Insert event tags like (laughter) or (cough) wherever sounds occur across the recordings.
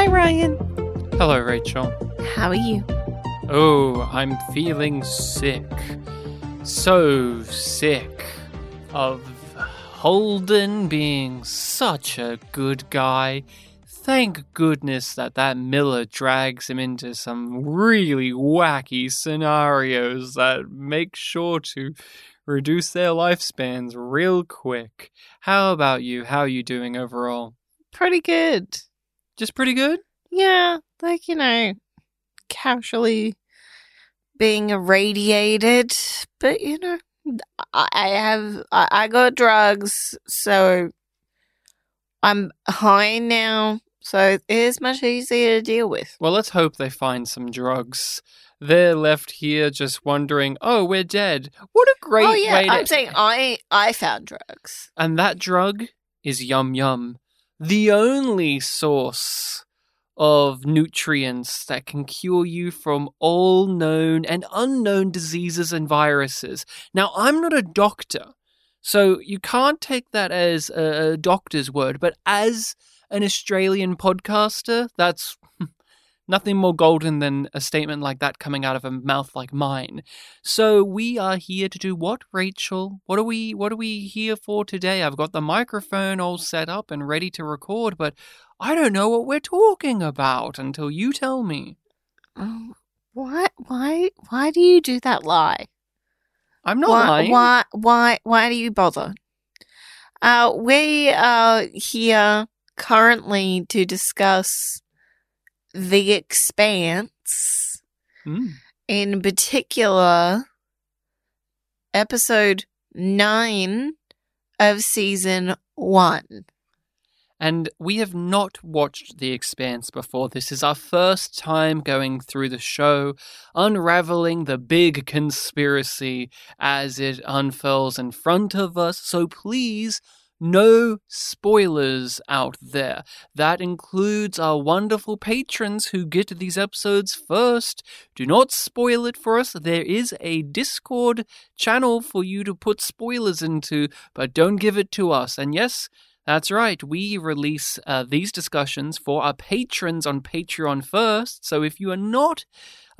Hi, Ryan. Hello, Rachel. How are you? Oh, I'm feeling sick. So sick of Holden being such a good guy. Thank goodness that that Miller drags him into some really wacky scenarios that make sure to reduce their lifespans real quick. How about you? How are you doing overall? Pretty good. Just pretty good? Yeah, like, you know, casually being irradiated. But, you know, I have, I I got drugs, so I'm high now. So it is much easier to deal with. Well, let's hope they find some drugs. They're left here just wondering, oh, we're dead. What a great oh, yeah, way to. I'm saying I, I found drugs. And that drug is Yum Yum, the only source of nutrients that can cure you from all known and unknown diseases and viruses. Now, I'm not a doctor, so you can't take that as a doctor's word, but as an Australian podcaster, that's nothing more golden than a statement like that coming out of a mouth like mine. So we are here to do what, Rachel? What are we what are we here for today? I've got the microphone all set up and ready to record, but I don't know what we're talking about until you tell me. Oh, why, why, why do you do that lie? I'm not why, lying. why, why, why do you bother? Uh, we are here currently to discuss the expanse, Hmm. in particular, episode nine of season one. And we have not watched The Expanse before. This is our first time going through the show, unraveling the big conspiracy as it unfurls in front of us. So please, no spoilers out there. That includes our wonderful patrons who get these episodes first. Do not spoil it for us. There is a Discord channel for you to put spoilers into, but don't give it to us. And yes, that's right. We release uh, these discussions for our patrons on Patreon first. So if you are not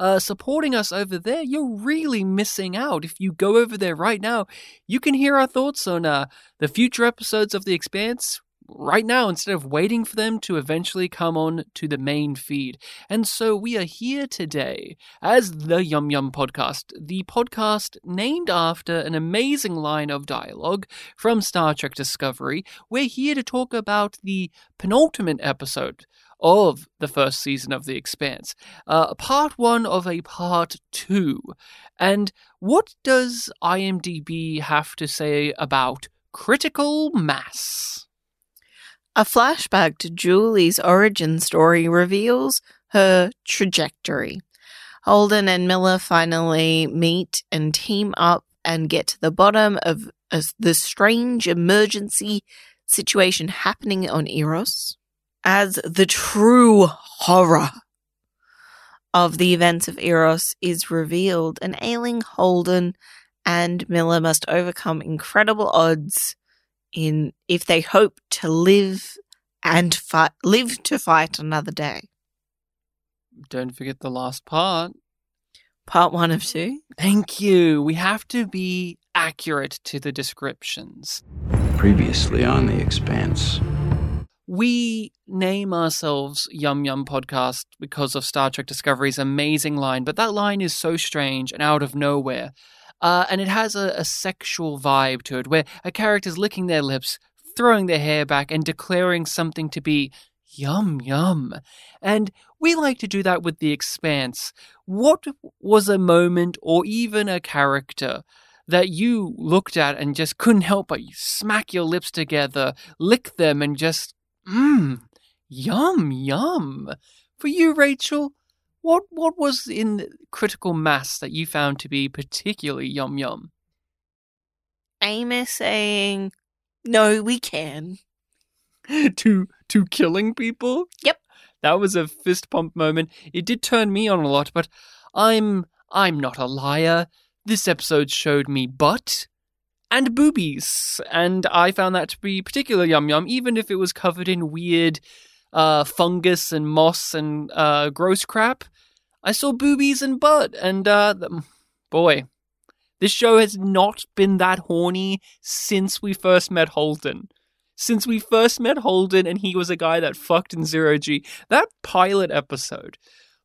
uh, supporting us over there, you're really missing out. If you go over there right now, you can hear our thoughts on uh, the future episodes of The Expanse right now instead of waiting for them to eventually come on to the main feed. And so we are here today as the Yum Yum Podcast, the podcast named after an amazing line of dialogue from Star Trek Discovery. We're here to talk about the penultimate episode of the first season of The Expanse, uh, part one of a part two. And what does IMDb have to say about critical mass? A flashback to Julie's origin story reveals her trajectory. Holden and Miller finally meet and team up and get to the bottom of the strange emergency situation happening on Eros. As the true horror of the events of Eros is revealed, an ailing Holden and Miller must overcome incredible odds in if they hope to live and fight, live to fight another day. Don't forget the last part. Part one of two. Thank you. We have to be accurate to the descriptions. Previously on The Expanse. We name ourselves Yum Yum Podcast because of Star Trek Discovery's amazing line, but that line is so strange and out of nowhere. Uh, and it has a, a sexual vibe to it where a character's licking their lips, throwing their hair back, and declaring something to be yum yum. And we like to do that with The Expanse. What was a moment or even a character that you looked at and just couldn't help but smack your lips together, lick them, and just, mmm, yum yum? For you, Rachel, what what was in critical mass that you found to be particularly yum yum? Amos saying, "No, we can." (laughs) to to killing people? Yep. That was a fist pump moment. It did turn me on a lot, but I'm I'm not a liar. This episode showed me butt and boobies, and I found that to be particularly yum yum, even if it was covered in weird uh, fungus and moss and uh, gross crap. I saw boobies and butt, and uh, boy, this show has not been that horny since we first met Holden. Since we first met Holden, and he was a guy that fucked in zero G. That pilot episode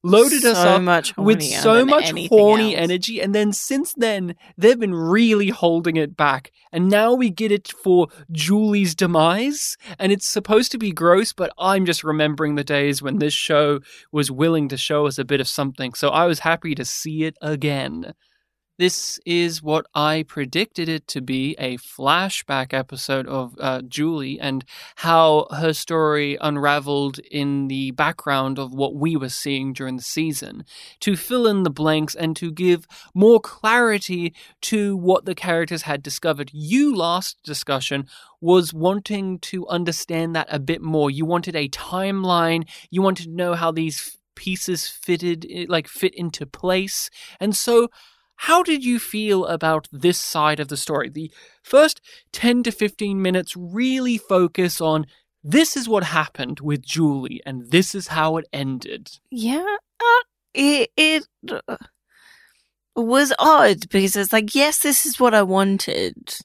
loaded so us up much with so much horny else. energy and then since then they've been really holding it back. And now we get it for julie's demise and it's supposed to be gross but i'm just remembering the days when this show was willing to show us a bit of something. So i was happy to see it again this is what I predicted it to be a flashback episode of uh, Julie and how her story unraveled in the background of what we were seeing during the season, to fill in the blanks and to give more clarity to what the characters had discovered. You, last discussion, was wanting to understand that a bit more. You wanted a timeline, you wanted to know how these pieces fitted like fit into place and so how did you feel about this side of the story? The first 10 to 15 minutes really focus on this is what happened with Julie and this is how it ended. Yeah, uh, it it uh, was odd because it's like, yes, this is what I wanted,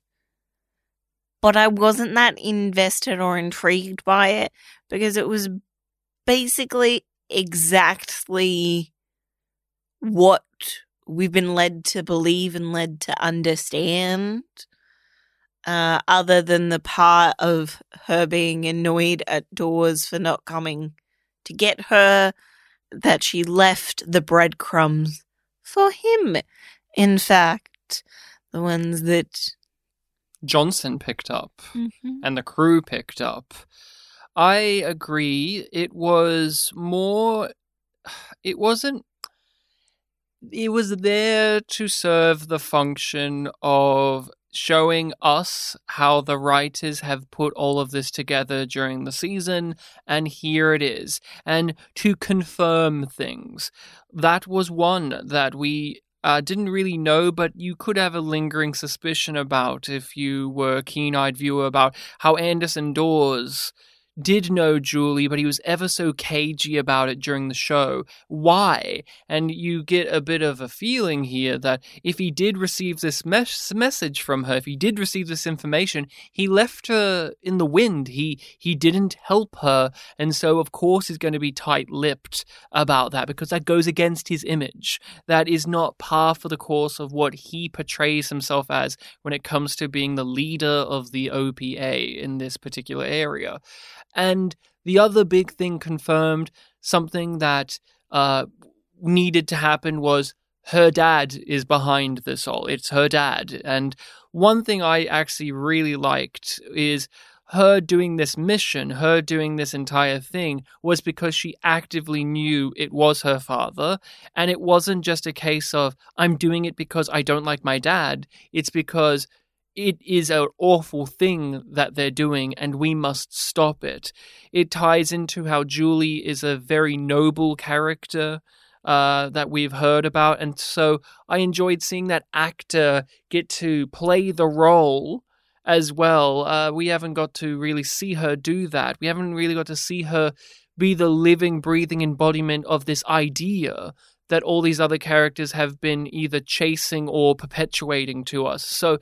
but I wasn't that invested or intrigued by it because it was basically exactly what we've been led to believe and led to understand. Uh, other than the part of her being annoyed at Dawes for not coming to get her, that she left the breadcrumbs for him. In fact, the ones that Johnson picked up and the crew picked up. I agree. It was more. It wasn't. It was there to serve the function of showing us how the writers have put all of this together during the season, and here it is. And to confirm things. That was one that we uh, didn't really know, but you could have a lingering suspicion about if you were a keen eyed viewer about how Anderson Dawes did know Julie, but he was ever so cagey about it during the show. Why? And you get a bit of a feeling here that if he did receive this mes- message from her, if he did receive this information, he left her in the wind. He he didn't help her, and so of course he's going to be tight-lipped about that because that goes against his image. That is not par for the course of what he portrays himself as when it comes to being the leader of the OPA in this particular area. And the other big thing confirmed, something that uh, needed to happen was her dad is behind this all. It's her dad. And one thing I actually really liked is her doing this mission, her doing this entire thing, was because she actively knew it was her father. And it wasn't just a case of, I'm doing it because I don't like my dad. It's because it is an awful thing that they're doing and we must stop it. It ties into how Julie is a very noble character uh, that we've heard about. And so I enjoyed seeing that actor get to play the role as well. Uh, we haven't got to really see her do that. We haven't really got to see her be the living, breathing embodiment of this idea that all these other characters have been either chasing or perpetuating to us. So,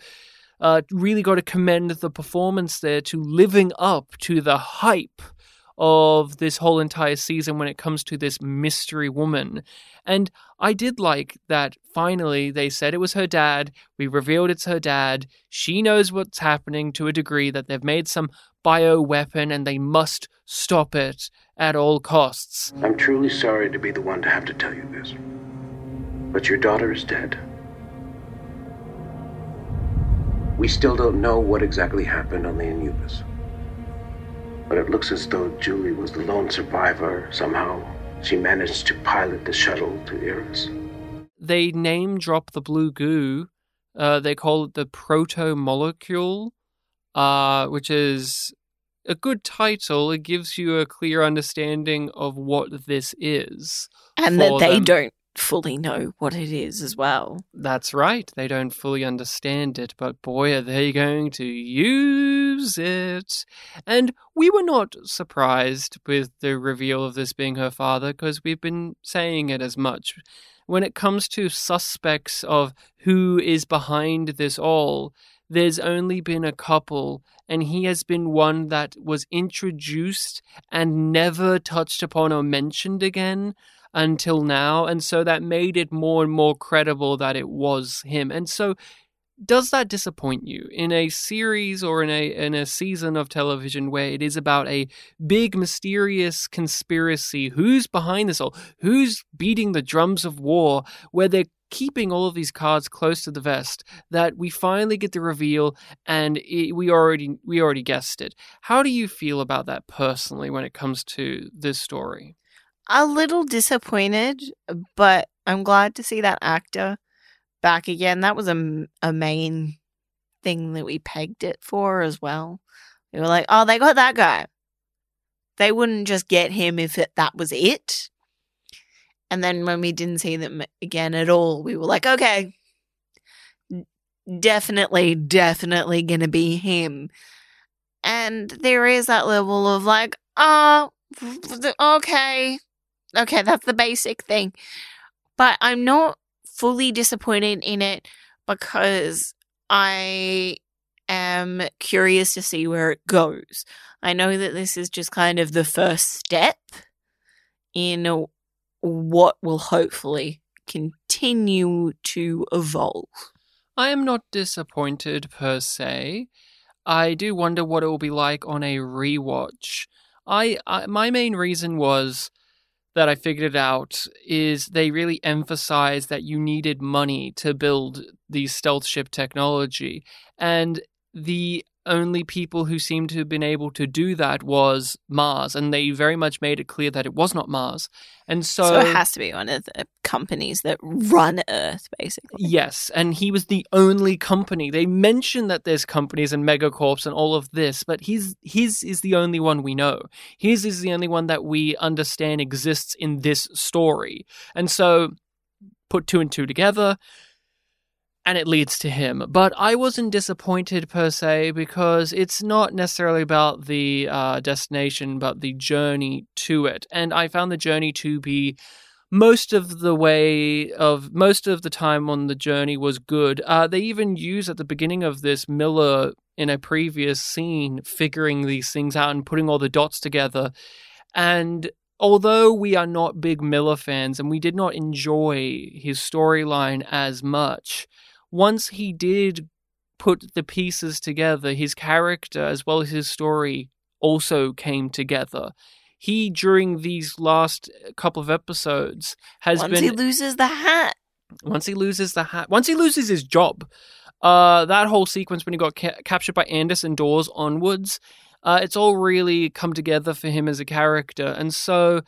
uh, really got to commend the performance there to living up to the hype of this whole entire season when it comes to this mystery woman. And I did like that finally they said it was her dad. We revealed it's her dad. She knows what's happening to a degree that they've made some bio weapon and they must stop it at all costs. I'm truly sorry to be the one to have to tell you this. But your daughter is dead. We still don't know what exactly happened on the Anubis. But it looks as though Julie was the lone survivor. Somehow, she managed to pilot the shuttle to Eros. They name drop the blue goo. Uh, they call it the proto molecule, uh, which is a good title. It gives you a clear understanding of what this is. and that they them. don't fully know what it is as well. That's right. They don't fully understand it, but boy, are they going to use it. And we were not surprised with the reveal of this being her father because we've been saying it as much. When it comes to suspects of who is behind this all, there's only been a couple, and he has been one that was introduced and never touched upon or mentioned again until now. And so that made it more and more credible that it was him. And so does that disappoint you in a series or in a in a season of television where it is about a big mysterious conspiracy who's behind this all who's beating the drums of war where they're keeping all of these cards close to the vest that we finally get the reveal and it, we already we already guessed it how do you feel about that personally when it comes to this story a little disappointed, but I'm glad to see that actor back again. That was a, a main thing that we pegged it for as well. We were like, oh, they got that guy. They wouldn't just get him if it, that was it. And then when we didn't see them again at all, we were like, okay, definitely, definitely going to be him. And there is that level of like, oh, okay, Okay, that's the basic thing. But I'm not fully disappointed in it because I am curious to see where it goes. I know that this is just kind of the first step in what will hopefully continue to evolve. I am not disappointed per se. I do wonder what it will be like on a rewatch. I, I my main reason was that I figured out is they really emphasize that you needed money to build the stealth ship technology. And the only people who seem to have been able to do that was Mars, and they very much made it clear that it was not Mars. And so, so it has to be one of the companies that run Earth, basically. Yes, and he was the only company. They mentioned that there's companies and megacorps and all of this, but his his is the only one we know. His is the only one that we understand exists in this story. And so, put two and two together and it leads to him. But I wasn't disappointed per se because it's not necessarily about the uh, destination, but the journey to it. And I found the journey to be most of the way of most of the time on the journey was good. Uh, they even use at the beginning of this Miller in a previous scene figuring these things out and putting all the dots together. And although we are not big Miller fans and we did not enjoy his storyline as much, once he did put the pieces together, his character as well as his story also came together. He, during these last couple of episodes, has once been. Once he loses the hat. Once he loses the hat. Once he loses his job. Uh, that whole sequence when he got ca- captured by Anderson Dawes onwards, uh, it's all really come together for him as a character. And so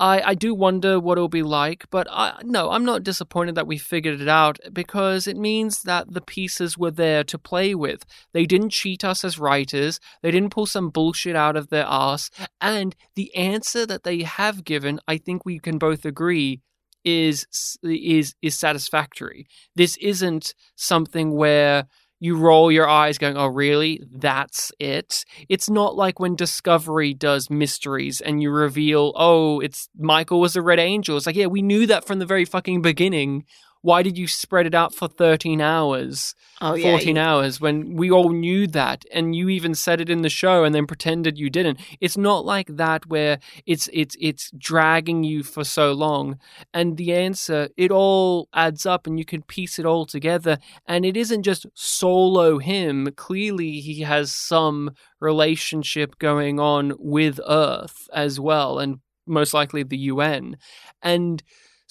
I, I do wonder what it'll be like, but I, no, I'm not disappointed that we figured it out because it means that the pieces were there to play with. They didn't cheat us as writers, they didn't pull some bullshit out of their ass, and the answer that they have given, I think we can both agree, is is is satisfactory. This isn't something where you roll your eyes going, oh, really? That's it? It's not like when Discovery does mysteries and you reveal, oh, it's Michael was a Red Angel. It's like, yeah, we knew that from the very fucking beginning why did you spread it out for 13 hours? Oh, yeah, 14 hours when we all knew that and you even said it in the show and then pretended you didn't. It's not like that where it's it's it's dragging you for so long. And the answer it all adds up and you can piece it all together. And it isn't just solo him. Clearly he has some relationship going on with earth as well and most likely the UN and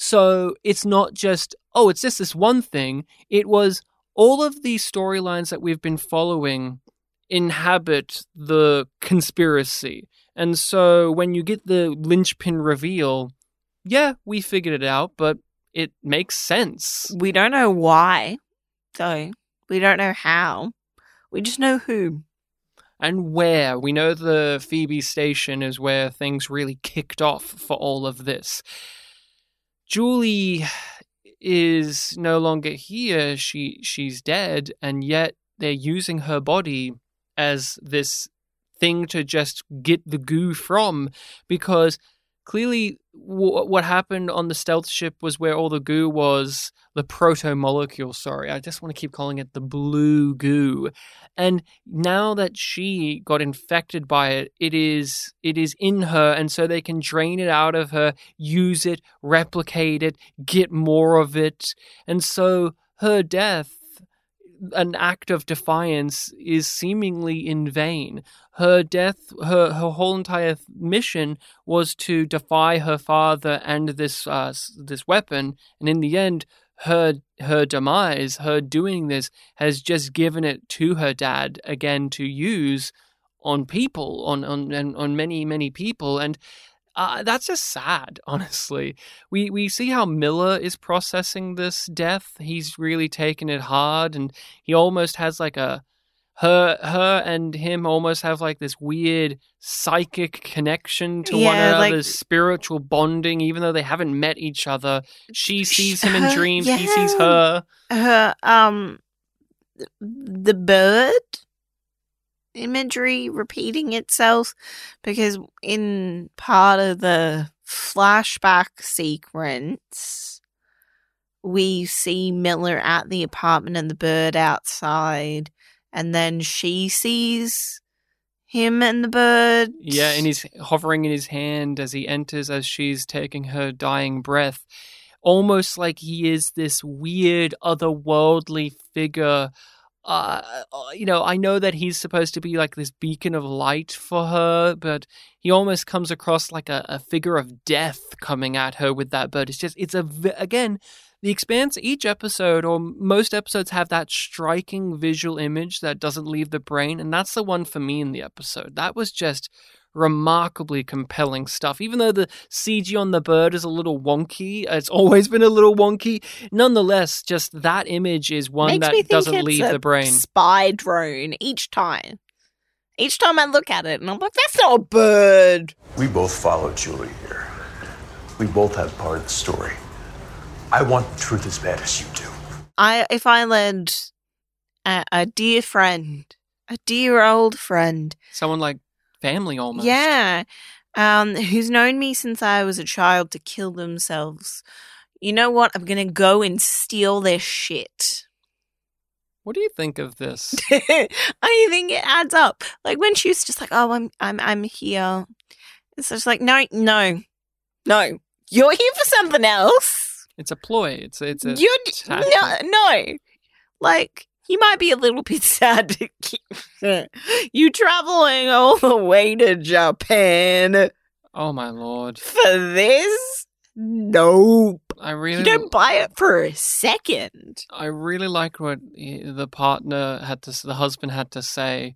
so it's not just, oh, it's just this one thing. It was all of these storylines that we've been following inhabit the conspiracy. And so when you get the linchpin reveal, yeah, we figured it out, but it makes sense. We don't know why, though. We don't know how. We just know who. And where. We know the Phoebe station is where things really kicked off for all of this. Julie is no longer here. She she's dead, and yet they're using her body as this thing to just get the goo from because clearly w- what happened on the stealth ship was where all the goo was the proto molecule sorry. I just want to keep calling it the blue goo. And now that she got infected by it it is it is in her and so they can drain it out of her use it replicate it get more of it. And so her death an act of defiance is seemingly in vain. Her death, her her whole entire mission was to defy her father and this uh, this weapon, and in the end, her her demise, her doing this, has just given it to her dad again to use on people, on on on many many people, and uh, that's just sad, (laughs) honestly. We we see how Miller is processing this death. He's really taken it hard, and he almost has like a her her and him almost have like this weird psychic connection to Yeah, one another, like- spiritual bonding, even though they haven't met each other. She sees him in dreams. He sees her. her um the bird imagery repeating itself because in part of the flashback sequence we see Miller at the apartment and the bird outside and then she sees him and the bird Yeah, and he's hovering in his hand as he enters as she's taking her dying breath. Almost like he is this weird, otherworldly figure. Uh, uh, you know, I know that he's supposed to be like this beacon of light for her, but he almost comes across like a, a figure of death coming at her with that bird. It's just, it's a, again, the expanse each episode or most episodes have that striking visual image that doesn't leave the brain and that's the one for me in the episode that was just remarkably compelling stuff even though the cg on the bird is a little wonky it's always been a little wonky nonetheless just that image is one Makes that me think doesn't it's leave a the brain spy drone each time each time I look at it and I'm like that's not a bird We both follow Julie here. We both have part of the story. I want the truth as bad as you do. I if I led a, a dear friend, a dear old friend, someone like family almost yeah, um, who's known me since I was a child to kill themselves. You know what? I'm gonna go and steal their shit. what do you think of this (laughs) I think it adds up. Like when she was just like, "Oh, I'm, I'm, I'm here." It's just like, no, no, no. You're here for something else. it's a ploy it's it's a You're no, no. Like you might be a little bit (laughs) sad to keep you traveling all the way to Japan oh my lord for this. Nope. i really You don't buy it for a second. I really like what the partner had to, the husband had to say,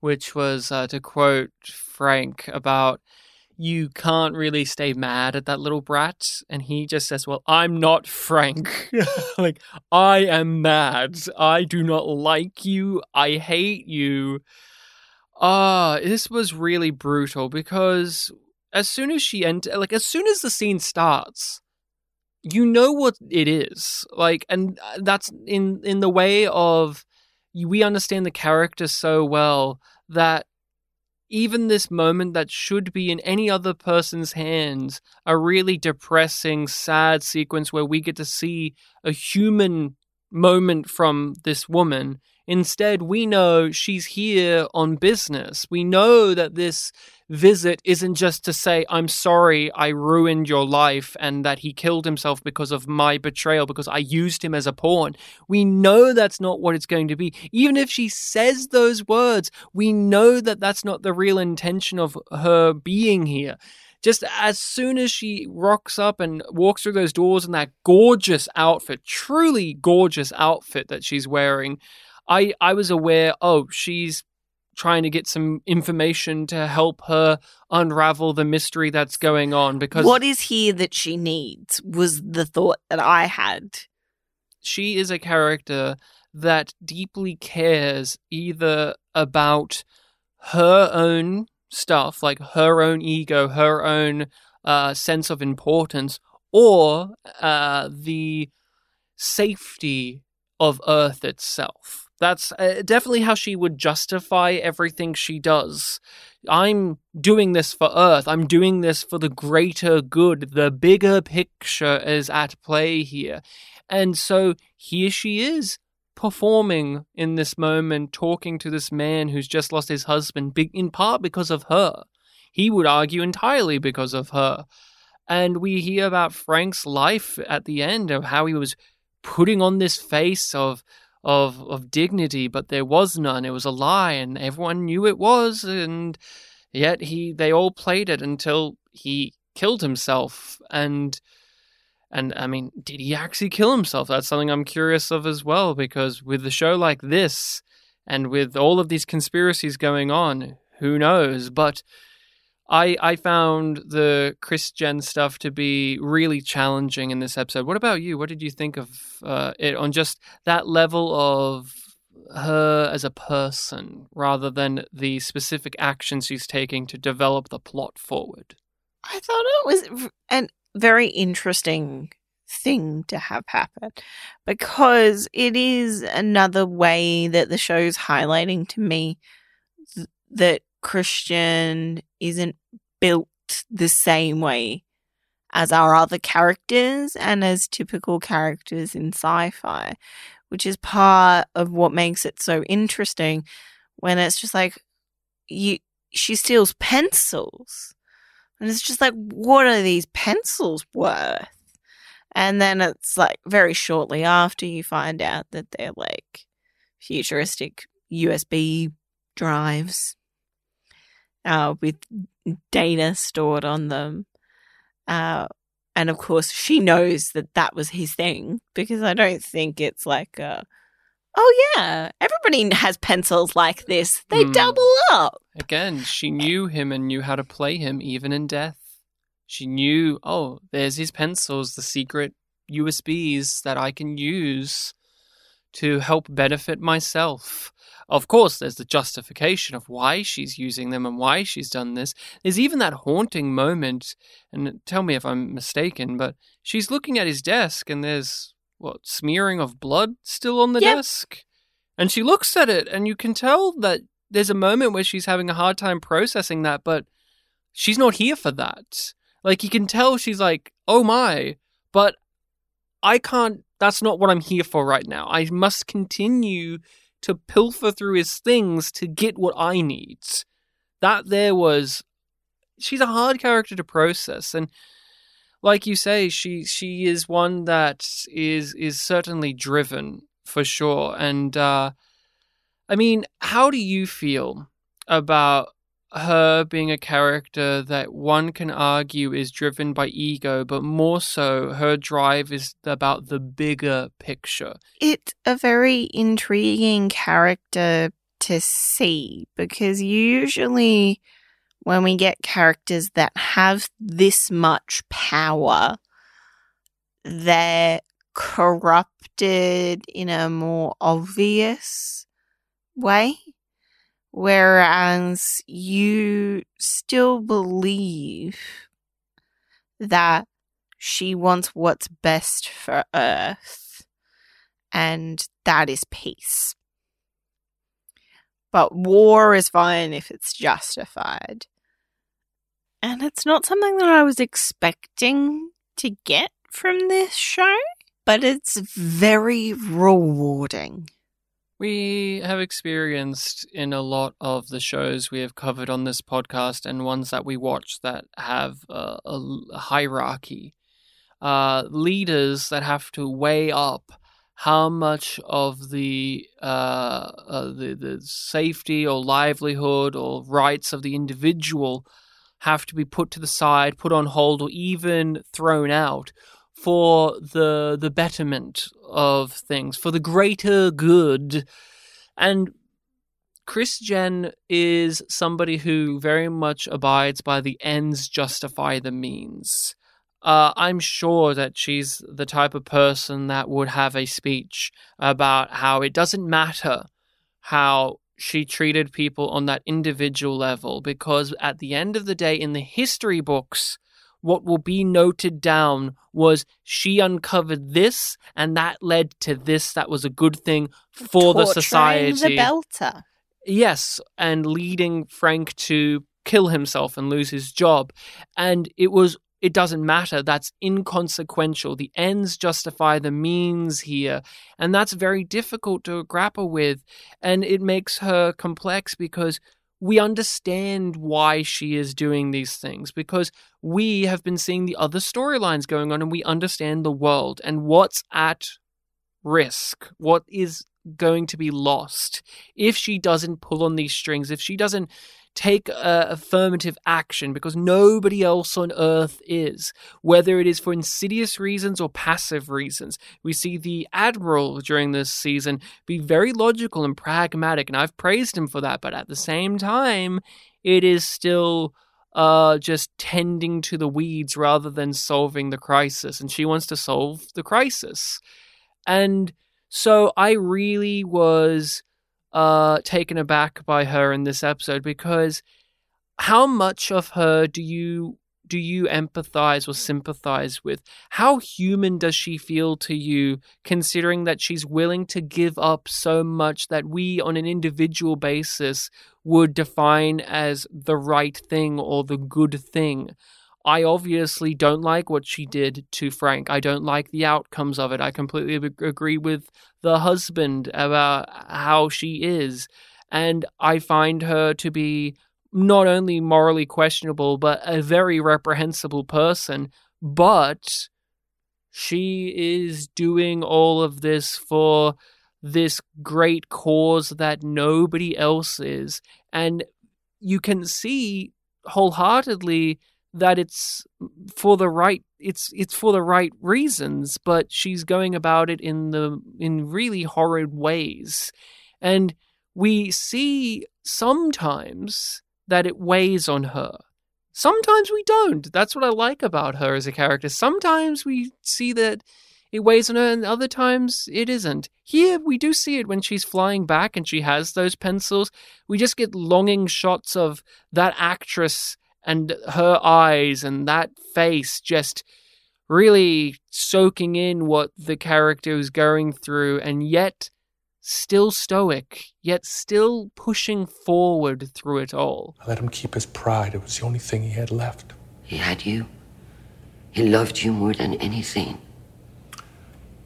which was uh, to quote Frank about you can't really stay mad at that little brat, and he just says, "Well, I'm not Frank. (laughs) like I am mad. I do not like you. I hate you." Ah, this was really brutal because as soon as she enter, like as soon as the scene starts, you know what it is like and uh, that's in in the way of we understand the character so well that even this moment that should be in any other person's hands a really depressing sad sequence where we get to see a human moment from this woman. Instead we know she's here on business. We know that this visit isn't just to say, I'm sorry I ruined your life and that he killed himself because of my betrayal, because I used him as a pawn. We know that's not what it's going to be. Even if she says those words, we know that that's not the real intention of her being here. Just as soon as she rocks up and walks through those doors in that gorgeous outfit, truly gorgeous outfit that she's wearing, I, I was aware, oh, she's trying to get some information to help her unravel the mystery that's going on because What is here that she needs was the thought that I had. she is a character that deeply cares either about her own stuff, like her own ego, her own uh, sense of importance, or uh, the safety of Earth itself. That's uh, definitely how she would justify everything she does. I'm doing this for Earth. I'm doing this for the greater good. The bigger picture is at play here. And so here she is performing in this moment, talking to this man who's just lost his husband, in part because of her. He would argue entirely because of her. And we hear about Frank's life at the end of how he was putting on this face of of of dignity, but there was none. It was a lie, and everyone knew it was, and yet he they all played it until he killed himself. And and I mean, did he actually kill himself? That's something I'm curious of as well, because with a show like this, and with all of these conspiracies going on, who knows? But I I found the Jenn stuff to be really challenging in this episode. What about you? What did you think of uh, it on just that level of her as a person rather than the specific actions she's taking to develop the plot forward? I thought it was a very interesting thing to have happen because it is another way that the show's highlighting to me th- that Chrisjen isn't built the same way as our other characters and as typical characters in sci fi, which is part of what makes it so interesting when it's just like, you, she steals pencils. And it's just like, what are these pencils worth? And then it's like very shortly after you find out that they're like futuristic USB drives uh, with data stored on them. Uh, and of course, she knows that that was his thing because I don't think it's like, a, oh yeah, everybody has pencils like this. They mm. double up. Again, she knew him and knew how to play him even in death. She knew, oh, there's his pencils, the secret USBs that I can use to help benefit myself. Of course, there's the justification of why she's using them and why she's done this. There's even that haunting moment, and tell me if I'm mistaken, but she's looking at his desk and there's, what, smearing of blood still on the yep. desk? And she looks at it, and you can tell that there's a moment where she's having a hard time processing that, but she's not here for that. Like, you can tell she's like, oh my, but I can't, that's not what I'm here for right now. I must continue to pilfer through his things to get what I need. That there was she's a hard character to process and like you say she she is one that is is certainly driven for sure and uh I mean how do you feel about her being a character that one can argue is driven by ego, but more so her drive is about the bigger picture. It's a very intriguing character to see because usually when we get characters that have this much power, they're corrupted in a more obvious way. Whereas you still believe that she wants what's best for Earth, and that is peace. But war is fine if it's justified. And it's not something that I was expecting to get from this show, but it's very rewarding. We have experienced in a lot of the shows we have covered on this podcast and ones that we watch that have a, a hierarchy. Uh, leaders that have to weigh up how much of the, uh, uh, the the safety or livelihood or rights of the individual have to be put to the side, put on hold, or even thrown out for the the betterment of things, for the greater good. And Chrisjen is somebody who very much abides by the ends justify the means. Uh, I'm sure that she's the type of person that would have a speech about how it doesn't matter how she treated people on that individual level because at the end of the day, in the history books, what will be noted down was she uncovered this and that led to this that was a good thing for the society The belter. Yes, and leading Frank to kill himself and lose his job. And it was it doesn't matter. That's inconsequential. The ends justify the means here. And that's very difficult to grapple with. And it makes her complex because we understand why she is doing these things because we have been seeing the other storylines going on and we understand the world and what's at risk, what is going to be lost if she doesn't pull on these strings, if she doesn't take uh, affirmative action because nobody else on earth is, whether it is for insidious reasons or passive reasons. We see the Admiral during this season be very logical and pragmatic, and I've praised him for that, but at the same time, it is still uh, just tending to the weeds rather than solving the crisis, and she wants to solve the crisis. And so I really was uh, taken aback by her in this episode because how much of her do you do you empathize or sympathize with? How human does she feel to you, considering that she's willing to give up so much that we, on an individual basis, would define as the right thing or the good thing? I obviously don't like what she did to Frank. I don't like the outcomes of it. I completely agree with the husband about how she is. And I find her to be not only morally questionable, but a very reprehensible person. But she is doing all of this for this great cause that nobody else is. And you can see wholeheartedly that it's for the right it's it's for the right reasons but she's going about it in the in really horrid ways. And we see sometimes that it weighs on her. Sometimes we don't. That's what i like about her as a character. Sometimes we see that it weighs on her and other times it isn't. Here we do see it when she's flying back and she has those pencils. We just get longing shots of that actress and her eyes and that face just really soaking in what the character is going through and yet still stoic, yet still pushing forward through it all. I let him keep his pride. It was the only thing he had left. He had you. He loved you more than anything.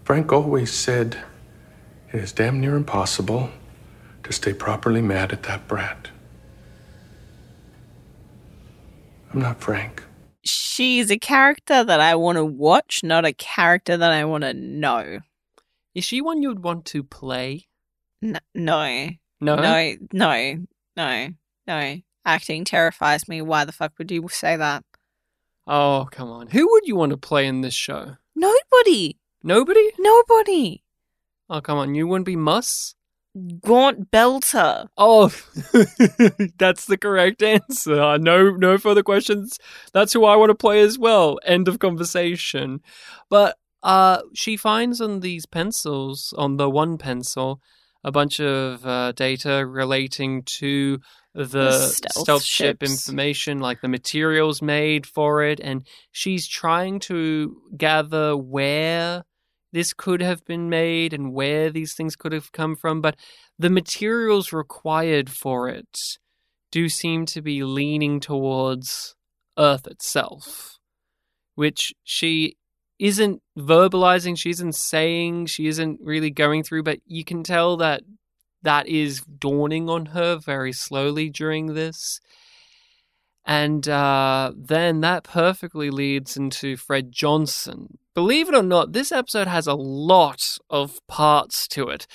Frank always said it is damn near impossible to stay properly mad at that brat. I'm not Frank. She's a character that I want to watch, not a character that I want to know. Is she one you would want to play? N- no. No. No, no, no, no. Acting terrifies me. Why the fuck would you say that? Oh, come on. Who would you want to play in this show? Nobody. Nobody? Nobody. Oh, come on. You wouldn't be Muss? Gaunt Belter. Oh, (laughs) that's the correct answer. No, no further questions. That's who I want to play as well. End of conversation. But uh, she finds on these pencils, on the one pencil, a bunch of uh, data relating to the, The stealth stealth ship information, like the materials made for it, and she's trying to gather where this could have been made and where these things could have come from, but the materials required for it do seem to be leaning towards Earth itself, which she isn't verbalizing, she isn't saying, she isn't really going through, but you can tell that that is dawning on her very slowly during this. And uh, then that perfectly leads into Fred Johnson. Believe it or not, this episode has a lot of parts to it.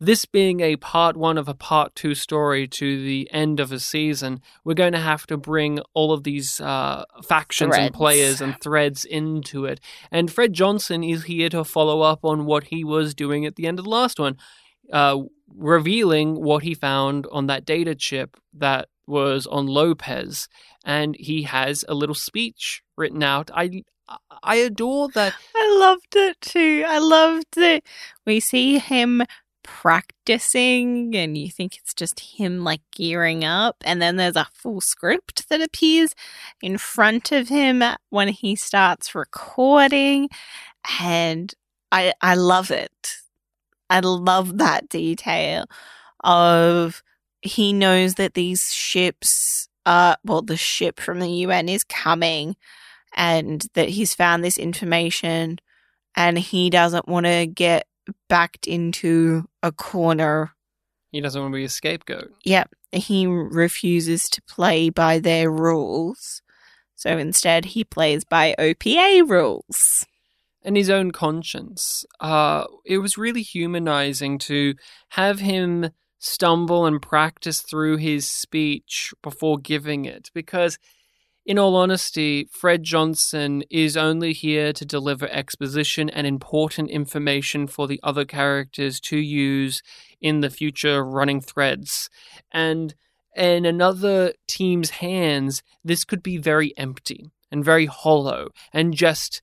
This being a part one of a part two story to the end of a season, we're going to have to bring all of these uh, factions and players and threads into it. And Fred Johnson is here to follow up on what he was doing at the end of the last one, uh, revealing what he found on that data chip that was on Lopez. And he has a little speech written out. I I adore that I loved it too. I loved it. We see him practicing and you think it's just him like gearing up and then there's a full script that appears in front of him when he starts recording and I I love it. I love that detail of he knows that these ships are well the ship from the UN is coming and that he's found this information and he doesn't want to get backed into a corner. He doesn't want to be a scapegoat. Yep, he refuses to play by their rules. So instead, he plays by OPA rules. And his own conscience. Uh, it was really humanizing to have him stumble and practice through his speech before giving it because in all honesty, Fred Johnson is only here to deliver exposition and important information for the other characters to use in the future running threads. And in another team's hands, this could be very empty and very hollow and just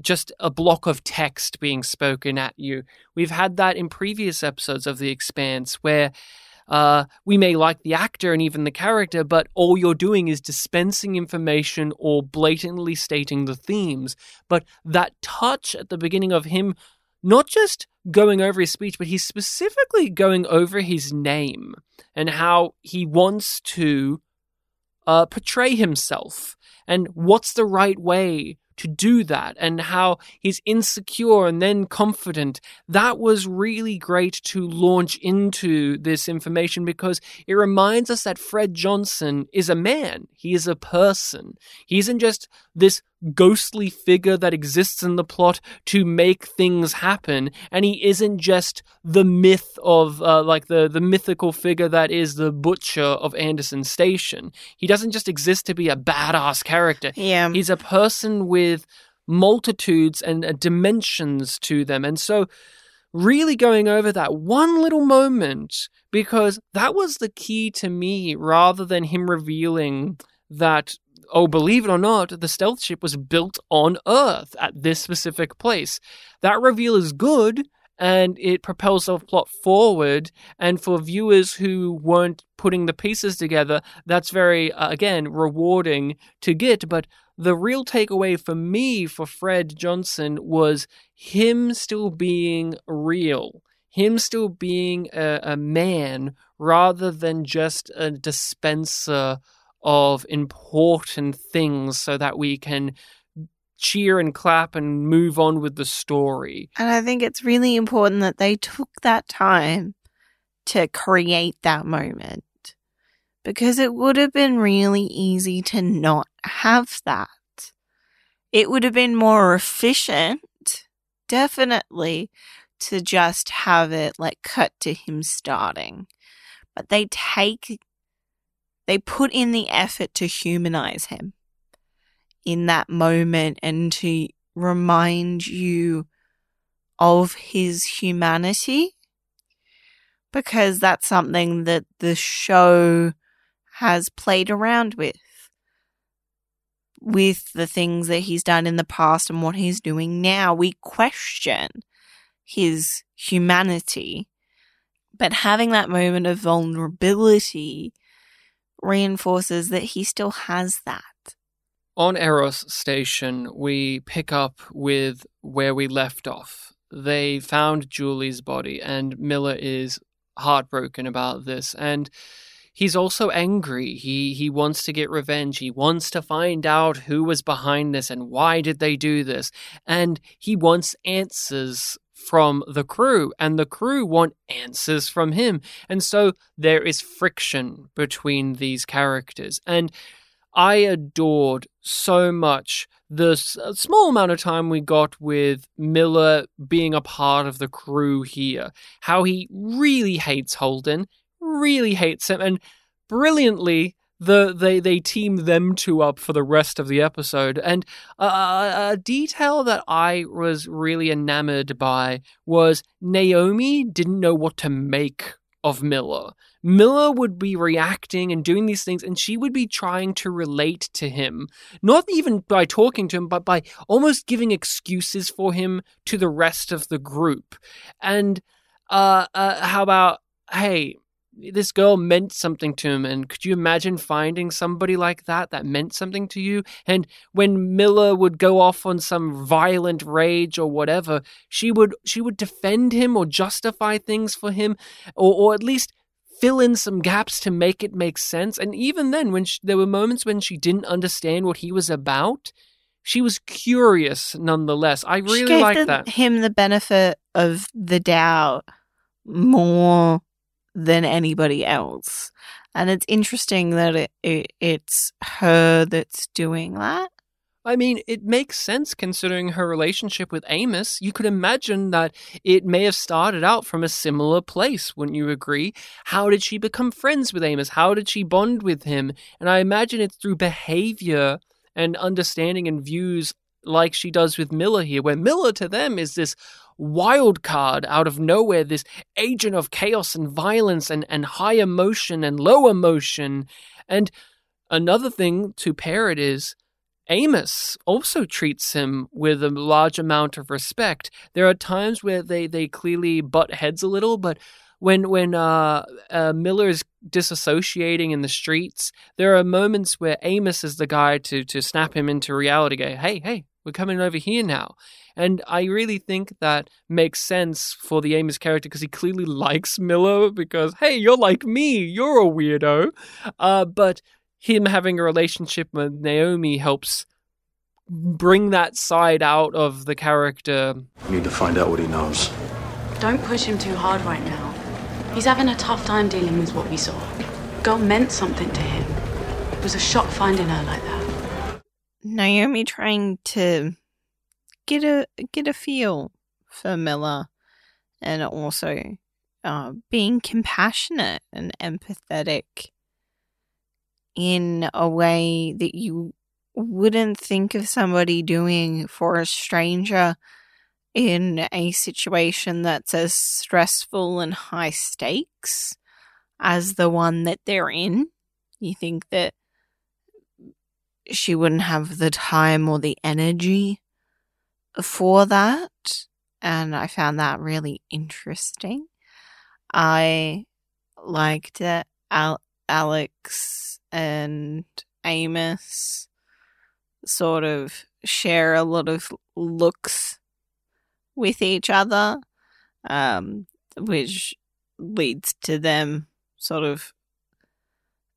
just a block of text being spoken at you. We've had that in previous episodes of The Expanse where uh, we may like the actor and even the character, but all you're doing is dispensing information or blatantly stating the themes. But that touch at the beginning of him not just going over his speech, but he's specifically going over his name and how he wants to uh, portray himself and what's the right way to do that and how he's insecure and then confident. That was really great to launch into this information because it reminds us that Fred Johnson is a man. He is a person. He isn't just this ghostly figure that exists in the plot to make things happen and he isn't just the myth of uh, like the the mythical figure that is the butcher of Anderson Station he doesn't just exist to be a badass character Yeah. he's a person with multitudes and uh, dimensions to them and so really going over that one little moment because that was the key to me rather than him revealing that oh, believe it or not, the stealth ship was built on Earth at this specific place. That reveal is good and it propels the plot forward. And for viewers who weren't putting the pieces together, that's very, uh, again, rewarding to get. But the real takeaway for me for Fred Johnson was him still being real. Him still being a, a man rather than just a dispenser of important things so that we can cheer and clap and move on with the story. And I think it's really important that they took that time to create that moment because it would have been really easy to not have that. It would have been more efficient, definitely, to just have it like cut to him starting. But they take they put in the effort to humanize him in that moment and to remind you of his humanity because that's something that the show has played around with with the things that he's done in the past and what he's doing now. We question his humanity but having that moment of vulnerability reinforces that he still has that. On Eros Station, we pick up with where we left off. They found Julie's body, and Miller is heartbroken about this. And he's also angry. He he wants to get revenge. He wants to find out who was behind this and why did they do this. And he wants answers from the crew, and the crew want answers from him. And so there is friction between these characters. And I adored so much the uh, small amount of time we got with Miller being a part of the crew here. How he really hates Holden, really hates him, and brilliantly the they they team them two up for the rest of the episode. And uh, a detail that I was really enamored by was Naomi didn't know what to make of Miller. Miller would be reacting and doing these things, and she would be trying to relate to him, not even by talking to him, but by almost giving excuses for him to the rest of the group. And uh, uh, how about, hey, this girl meant something to him, and could you imagine finding somebody like that that meant something to you? And when Miller would go off on some violent rage or whatever, she would she would defend him or justify things for him, or or at least fill in some gaps to make it make sense. And even then, when she, there were moments when she didn't understand what he was about, she was curious nonetheless. I really like that. him the benefit of the doubt more than anybody else. And it's interesting that it, it it's her that's doing that. I mean, it makes sense considering her relationship with Amos. You could imagine that it may have started out from a similar place, wouldn't you agree? How did she become friends with Amos? How did she bond with him? And I imagine it's through behavior and understanding and views like she does with Miller here, where Miller to them is this wild card out of nowhere, this agent of chaos and violence and, and high emotion and low emotion. And another thing to pair it is Amos also treats him with a large amount of respect. There are times where they, they clearly butt heads a little, but when when uh, uh, Miller is disassociating in the streets, there are moments where Amos is the guy to to snap him into reality. Go, hey, hey, we're coming over here now, and I really think that makes sense for the Amos character because he clearly (laughs) likes Miller because hey, you're like me, you're a weirdo, uh, but him having a relationship with Naomi helps bring that side out of the character. We need to find out what he knows. Don't push him too hard right now. He's having a tough time dealing with what we saw. Girl meant something to him. It was a shock finding her like that. Naomi trying to get a get a feel for Miller and also uh, being compassionate and empathetic in a way that you wouldn't think of somebody doing for a stranger in a situation that's as stressful and high stakes as the one that they're in. You think that she wouldn't have the time or the energy for that. And I found that really interesting. I liked that Al- Alex and Amos sort of share a lot of looks with each other, um, which leads to them sort of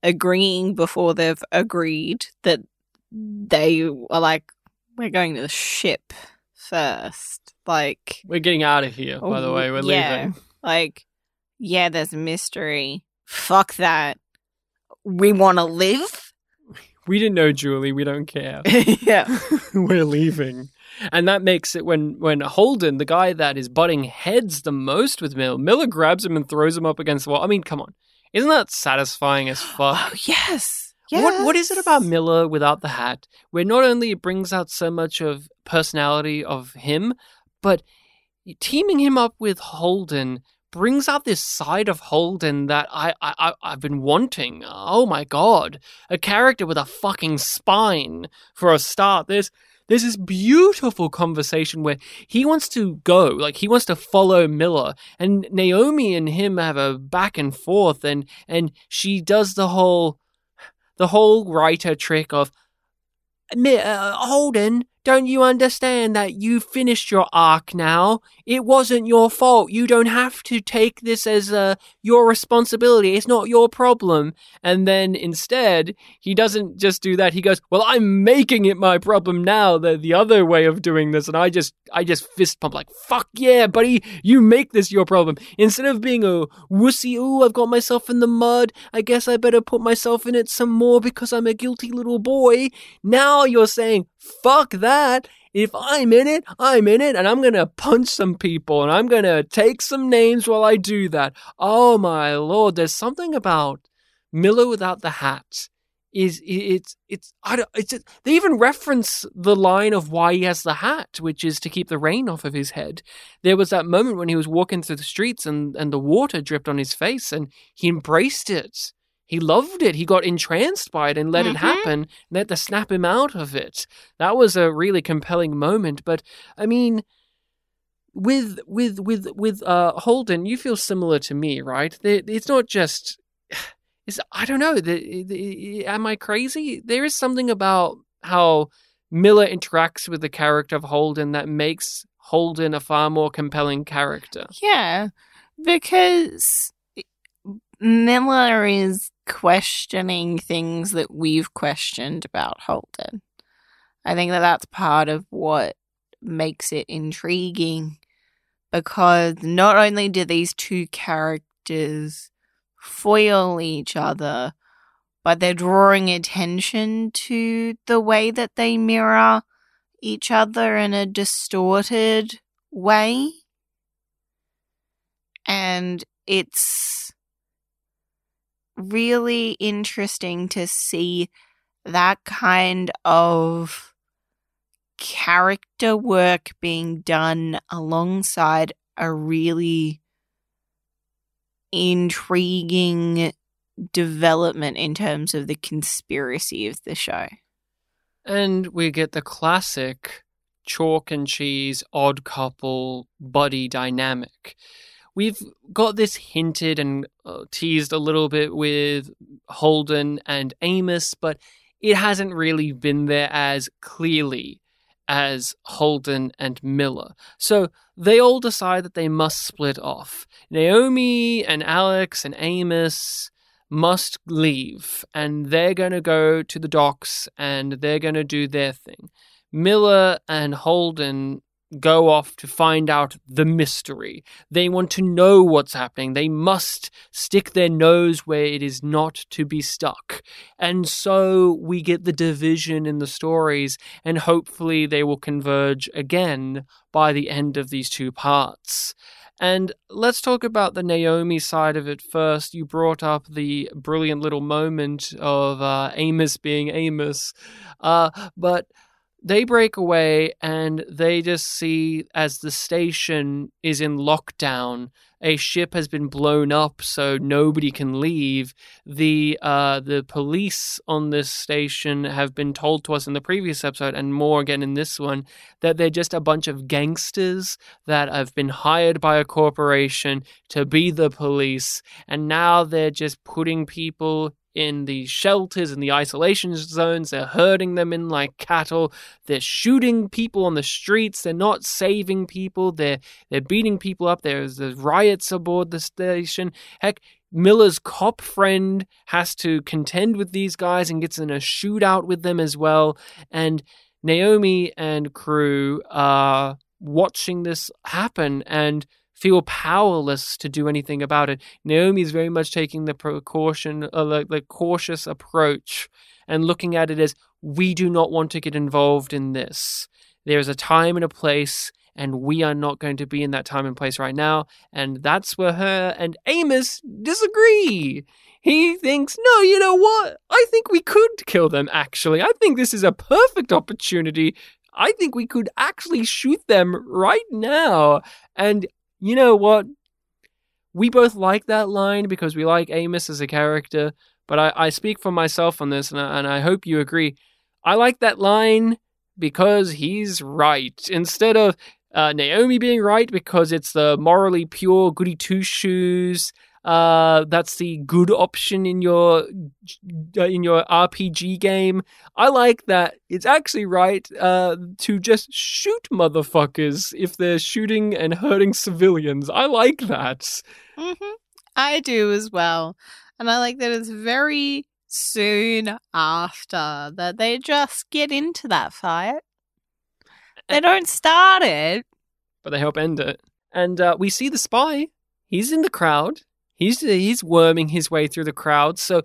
agreeing before they've agreed that they are like, we're going to the ship first. Like, We're getting out of here, by the Oh, way. We're yeah. leaving. like, yeah, there's a mystery. Fuck that. We want to live? (laughs) We didn't know Julie. We don't care. (laughs) yeah. (laughs) We're leaving. And that makes it when when Holden, the guy that is butting heads the most with Miller, Miller grabs him and throws him up against the wall. I mean, come on. Isn't that satisfying as (gasps) oh, fuck? Oh, yes. Yes. What what is it about Miller without the hat? Where not only it brings out so much of personality of him, but teaming him up with Holden brings out this side of Holden that I, I I- I've been wanting. Oh my god, a character with a fucking spine for a start. There's there's this beautiful conversation where he wants to go, like he wants to follow Miller, and Naomi and him have a back and forth, and and she does the whole the whole writer trick of uh, Holden, don't you understand that you finished your arc now? It wasn't your fault. You don't have to take this as uh, your responsibility. It's not your problem. And then instead, he doesn't just do that. He goes, "Well, I'm making it my problem now." The the other way of doing this, and I just I just fist pump like, "Fuck yeah, buddy! You make this your problem." Instead of being a wussy, "Ooh, I've got myself in the mud. I guess I better put myself in it some more because I'm a guilty little boy." Now you're saying, fuck that. If I'm in it, I'm in it, and I'm gonna punch some people, and I'm gonna take some names while I do that. Oh my lord, there's something about Miller without the hat. Is it's it's I don't it's they even reference the line of why he has the hat, which is to keep the rain off of his head. There was that moment when he was walking through the streets and and the water dripped on his face, and he embraced it. He loved it. He got entranced by it and let it Mhm. happen and had to snap him out of it. That was a really compelling moment. But I mean, with with with with uh Holden, you feel similar to me, right? It's not just. (sighs) Is I don't know. The, the, am I crazy? There is something about how Miller interacts with the character of Holden that makes Holden a far more compelling character. Yeah, because Miller is questioning things that we've questioned about Holden. I think that that's part of what makes it intriguing because not only do these two characters foil each other, but they're drawing attention to the way that they mirror each other in a distorted way. And it's really interesting to see that kind of character work being done alongside a really intriguing development in terms of the conspiracy of the show. And we get the classic chalk and cheese odd couple buddy dynamic. We've got this hinted and uh, teased a little bit with Holden and Amos, but it hasn't really been there as clearly as Holden and Miller. So they all decide that they must split off. Naomi and Alex and Amos must leave, and they're going to go to the docks and they're going to do their thing. Miller and Holden go off to find out the mystery. They want to know what's happening. They must stick their nose where it is not to be stuck. And so we get the division in the stories, and hopefully they will converge again by the end of these two parts. And let's talk about the Naomi side of it first. You brought up the brilliant little moment of uh, Amos being Amos. Uh, but they break away and they just see as the station is in lockdown a ship has been blown up so nobody can leave. The uh, the police on this station have been told to us in the previous episode and more again in this one that they're just a bunch of gangsters that have been hired by a corporation to be the police. And now they're just putting people in the shelters and the isolation zones. They're herding them in like cattle. They're shooting people on the streets. They're not saving people. They're they're beating people up. There's, there's riots aboard the station. Heck, Miller's cop friend has to contend with these guys and gets in a shootout with them as well. And Naomi and crew are watching this happen and feel powerless to do anything about it. Naomi is very much taking the precaution, uh, the, the cautious approach and looking at it as we do not want to get involved in this. There's a time and a place, and we are not going to be in that time and place right now. And that's where her and Amos disagree. He thinks, no, you know what? I think we could kill them, actually. I think this is a perfect opportunity. I think we could actually shoot them right now. And you know what? We both like that line because we like Amos as a character, but I, I speak for myself on this, and I, and I hope you agree. I like that line because he's right. Instead of uh, Naomi being right because it's the morally pure goody two shoes uh, that's the good option in your uh, in your RPG game. I like that it's actually right uh, to just shoot motherfuckers if they're shooting and hurting civilians. I like that. Mm-hmm. I do as well, and I like that it's very soon after that they just get into that fight. They don't start it, but they help end it. And uh, we see the spy. He's in the crowd. He's he's worming his way through the crowd, so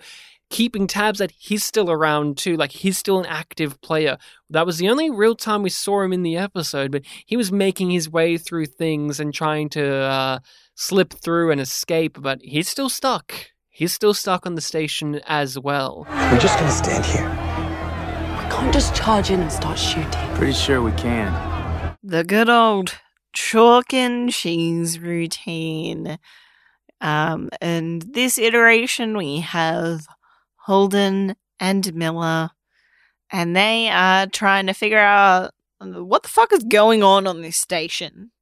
keeping tabs that he's still around too. Like he's still an active player. That was the only real time we saw him in the episode, but he was making his way through things and trying to uh, slip through and escape. But he's still stuck. He's still stuck on the station as well. We're just gonna stand here. We can't just charge in and start shooting. Pretty sure we can. The good old chalk and cheese routine. Um, and this iteration, we have Holden and Miller, and they are trying to figure out what the fuck is going on on this station.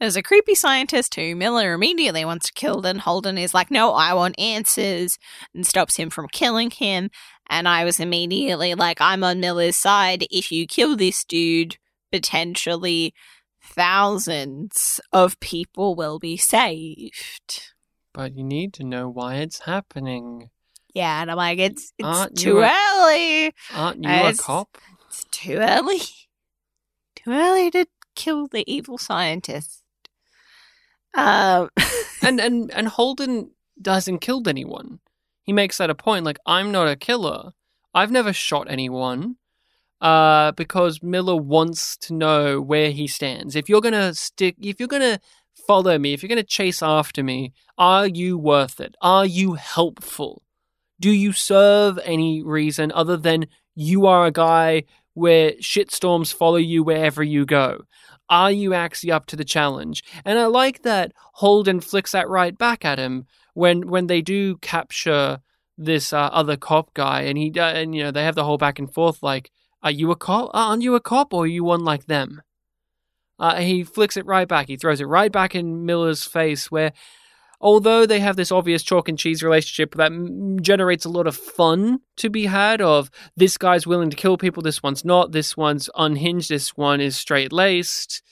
There's a creepy scientist who Miller immediately wants to kill, and Holden is like, no, I want answers, and stops him from killing him. And I was immediately like, I'm on Miller's side. If you kill this dude, potentially thousands of people will be saved. But you need to know why it's happening. Yeah, and I'm like, it's it's Aren't too a- early. Aren't you It's- a cop? It's too early. (laughs) Too early to kill the evil scientist. Um, (laughs) and and and Holden hasn't killed anyone. He makes that a point. Like I'm not a killer. I've never shot anyone. Uh, because Miller wants to know where he stands. If you're gonna stick, if you're gonna follow me, if you're gonna chase after me, are you worth it? Are you helpful? Do you serve any reason other than you are a guy where shitstorms follow you wherever you go? Are you actually up to the challenge? And I like that Holden flicks that right back at him when when they do capture this uh, other cop guy, and he uh, and you know they have the whole back and forth like, "Are you a cop? Aren't you a cop, or are you one like them?" Uh, he flicks it right back. He throws it right back in Miller's face, where although they have this obvious chalk and cheese relationship that generates a lot of fun to be had of this guy's willing to kill people this one's not this one's unhinged this one is straight laced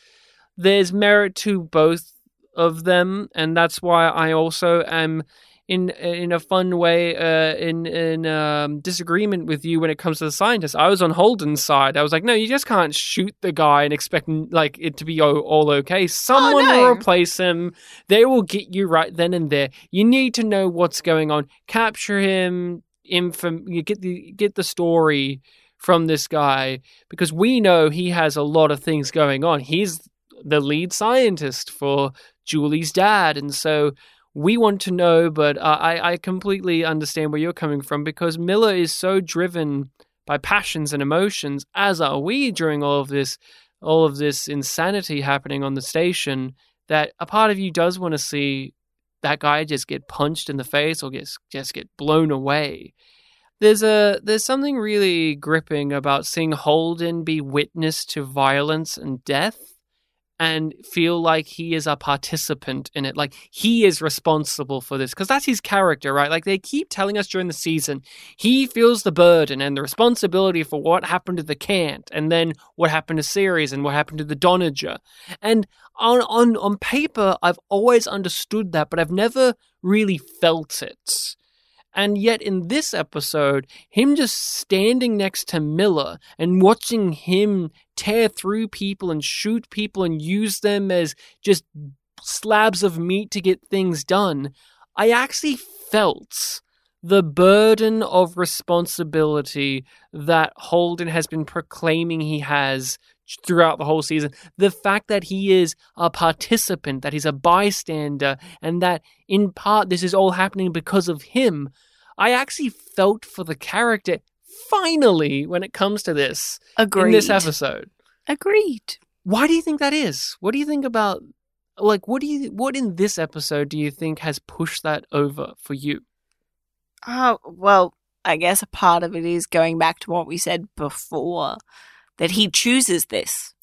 there's merit to both of them and that's why i also am in in a fun way uh, in in um, disagreement with you when it comes to the scientists. I was on Holden's side. I was like, no, you just can't shoot the guy and expect like it to be all, all okay. Someone no. will replace him. They will get you right then and there. You need to know what's going on. Capture him. Inform. You get the get the story from this guy because we know he has a lot of things going on. He's the lead scientist for Julie's dad, and so we want to know, but uh, I, I completely understand where you're coming from because Miller is so driven by passions and emotions, as are we during all of this, all of this insanity happening on the station. That a part of you does want to see that guy just get punched in the face or just just get blown away. There's a there's something really gripping about seeing Holden be witness to violence and death and feel like he is a participant in it. Like he is responsible for this because that's his character, right? Like they keep telling us during the season, he feels the burden and the responsibility for what happened to the Cant and then what happened to Ceres and what happened to the Donager. And on, on, on paper, I've always understood that, but I've never really felt it. And yet, in this episode, him just standing next to Miller and watching him tear through people and shoot people and use them as just slabs of meat to get things done, I actually felt the burden of responsibility that Holden has been proclaiming he has throughout the whole season. The fact that he is a participant, that he's a bystander, and that in part this is all happening because of him. I actually felt for the character finally when it comes to this agreed. in this episode. Agreed. Why do you think that is? What do you think about like what do you what in this episode do you think has pushed that over for you? Oh, well, I guess a part of it is going back to what we said before that he chooses this.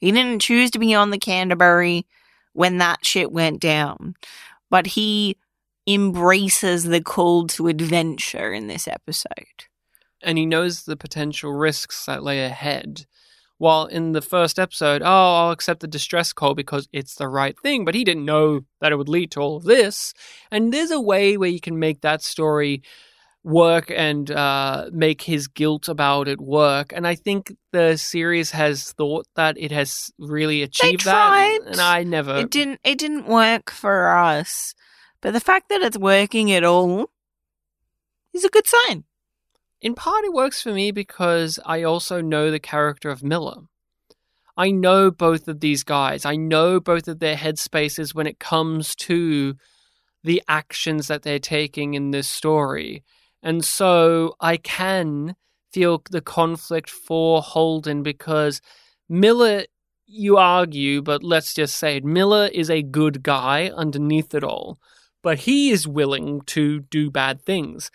He didn't choose to be on the Canterbury when that shit went down, but he embraces the call to adventure in this episode. And he knows the potential risks that lay ahead. While in the first episode, oh, I'll accept the distress call because it's the right thing, but he didn't know that it would lead to all of this. And there's a way where you can make that story work and uh, make his guilt about it work. And I think the series has thought that it has really achieved that. And I never. It didn't it didn't work for us. But the fact that it's working at all is a good sign. in part it works for me because I also know the character of Miller. I know both of these guys. I know both of their headspaces when it comes to the actions that they're taking in this story. And so I can feel the conflict for Holden because Miller, you argue, but let's just say it, Miller is a good guy underneath it all, but he is willing to do bad things.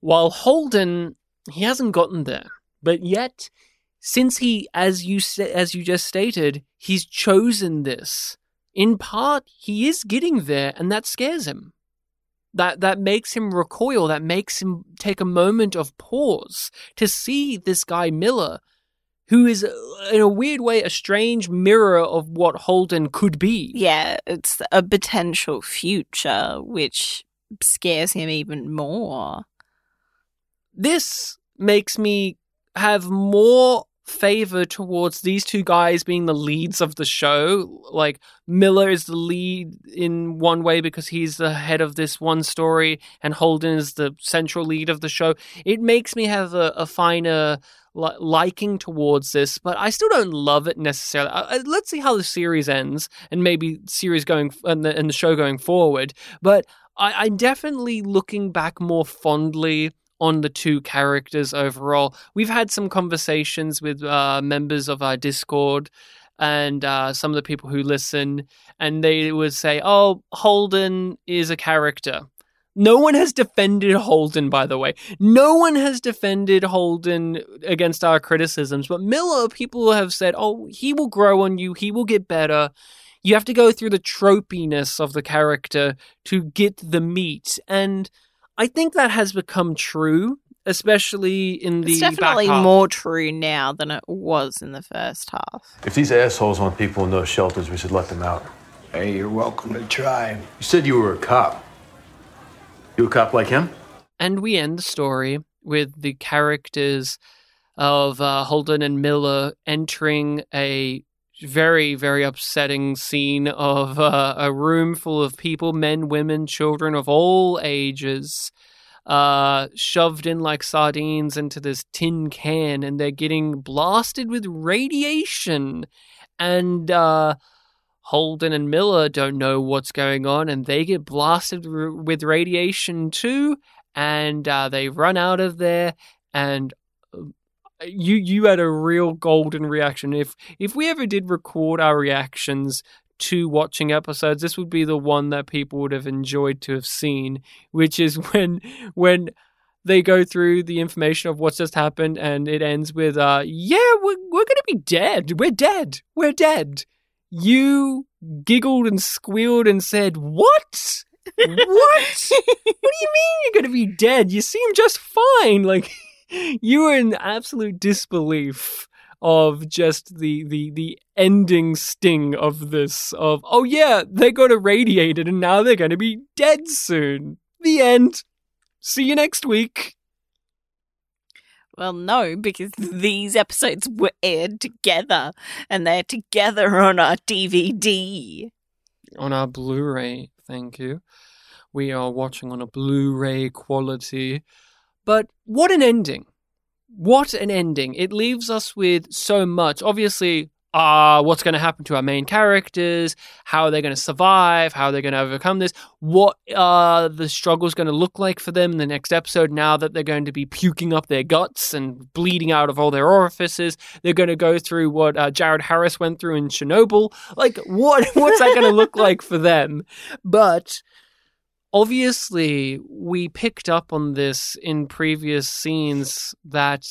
While Holden he hasn't gotten there, but yet since he, as you as you just stated, he's chosen this. In part, he is getting there, and that scares him. That that makes him recoil. That makes him take a moment of pause to see this guy Miller, who is, uh, in a weird way, a strange mirror of what Holden could be. Yeah, it's a potential future, which scares him even more. this makes me have more favor towards these two guys being the leads of the show. Like Miller is the lead in one way because he's the head of this one story, and Holden is the central lead of the show. It makes me have a, a finer li- liking towards this, but I still don't love it necessarily. Let's see how the series ends, and maybe series going and the, and the show going forward. But I, I'm definitely looking back more fondly on the two characters overall. We've had some conversations with uh, members of our Discord and uh, some of the people who listen, and they would say, "Oh, Holden is a character." No one has defended Holden, by the way. No one has defended Holden against our criticisms. But Miller, people have said, oh, he will grow on you. He will get better. You have to go through the tropiness of the character to get the meat. And I think that has become true, especially in the It's back definitely half. more true now than it was in the first half. If these assholes want people in those shelters, we should let them out. Hey, you're welcome to try. You said you were a cop. You a cop like him? And we end the story with the characters of uh, Holden and Miller entering a very, very upsetting scene of uh, a room full of people men, women, children of all ages. Uh, shoved in like sardines into this tin can, and they're getting blasted with radiation. And uh, Holden and Miller don't know what's going on, and they get blasted with radiation too. And uh, they run out of there, and you you had a real golden reaction. If if we ever did record our reactions to watching episodes, this would be the one that people would have enjoyed to have seen, which is (laughs) when when they go through the information of what's just happened, and it ends with, uh, "Yeah, we're we're gonna be dead. We're dead. We're dead." You giggled and squealed and said, "What? what? (laughs) what do you mean you're gonna be dead? You seem just fine." Like (laughs) you were in absolute disbelief of just the the the ending sting of this. Of oh yeah, they got irradiated and now they're gonna be dead soon. The end. See you next week. Well, no, because these episodes were aired together and they're together on our DVD. on our Blu-ray. Thank you. We are watching on a Blu-ray quality. But what an ending. What an ending. It leaves us with so much. Obviously, uh, what's going to happen to our main characters? How are they going to survive? How are they going to overcome this? What are the struggles going to look like for them in the next episode now that they're going to be puking up their guts and bleeding out of all their orifices? They're going to go through what uh, Jared Harris went through in Chernobyl. Like, what? (laughs) What's that going to look like for them? But obviously we picked up on this in previous scenes that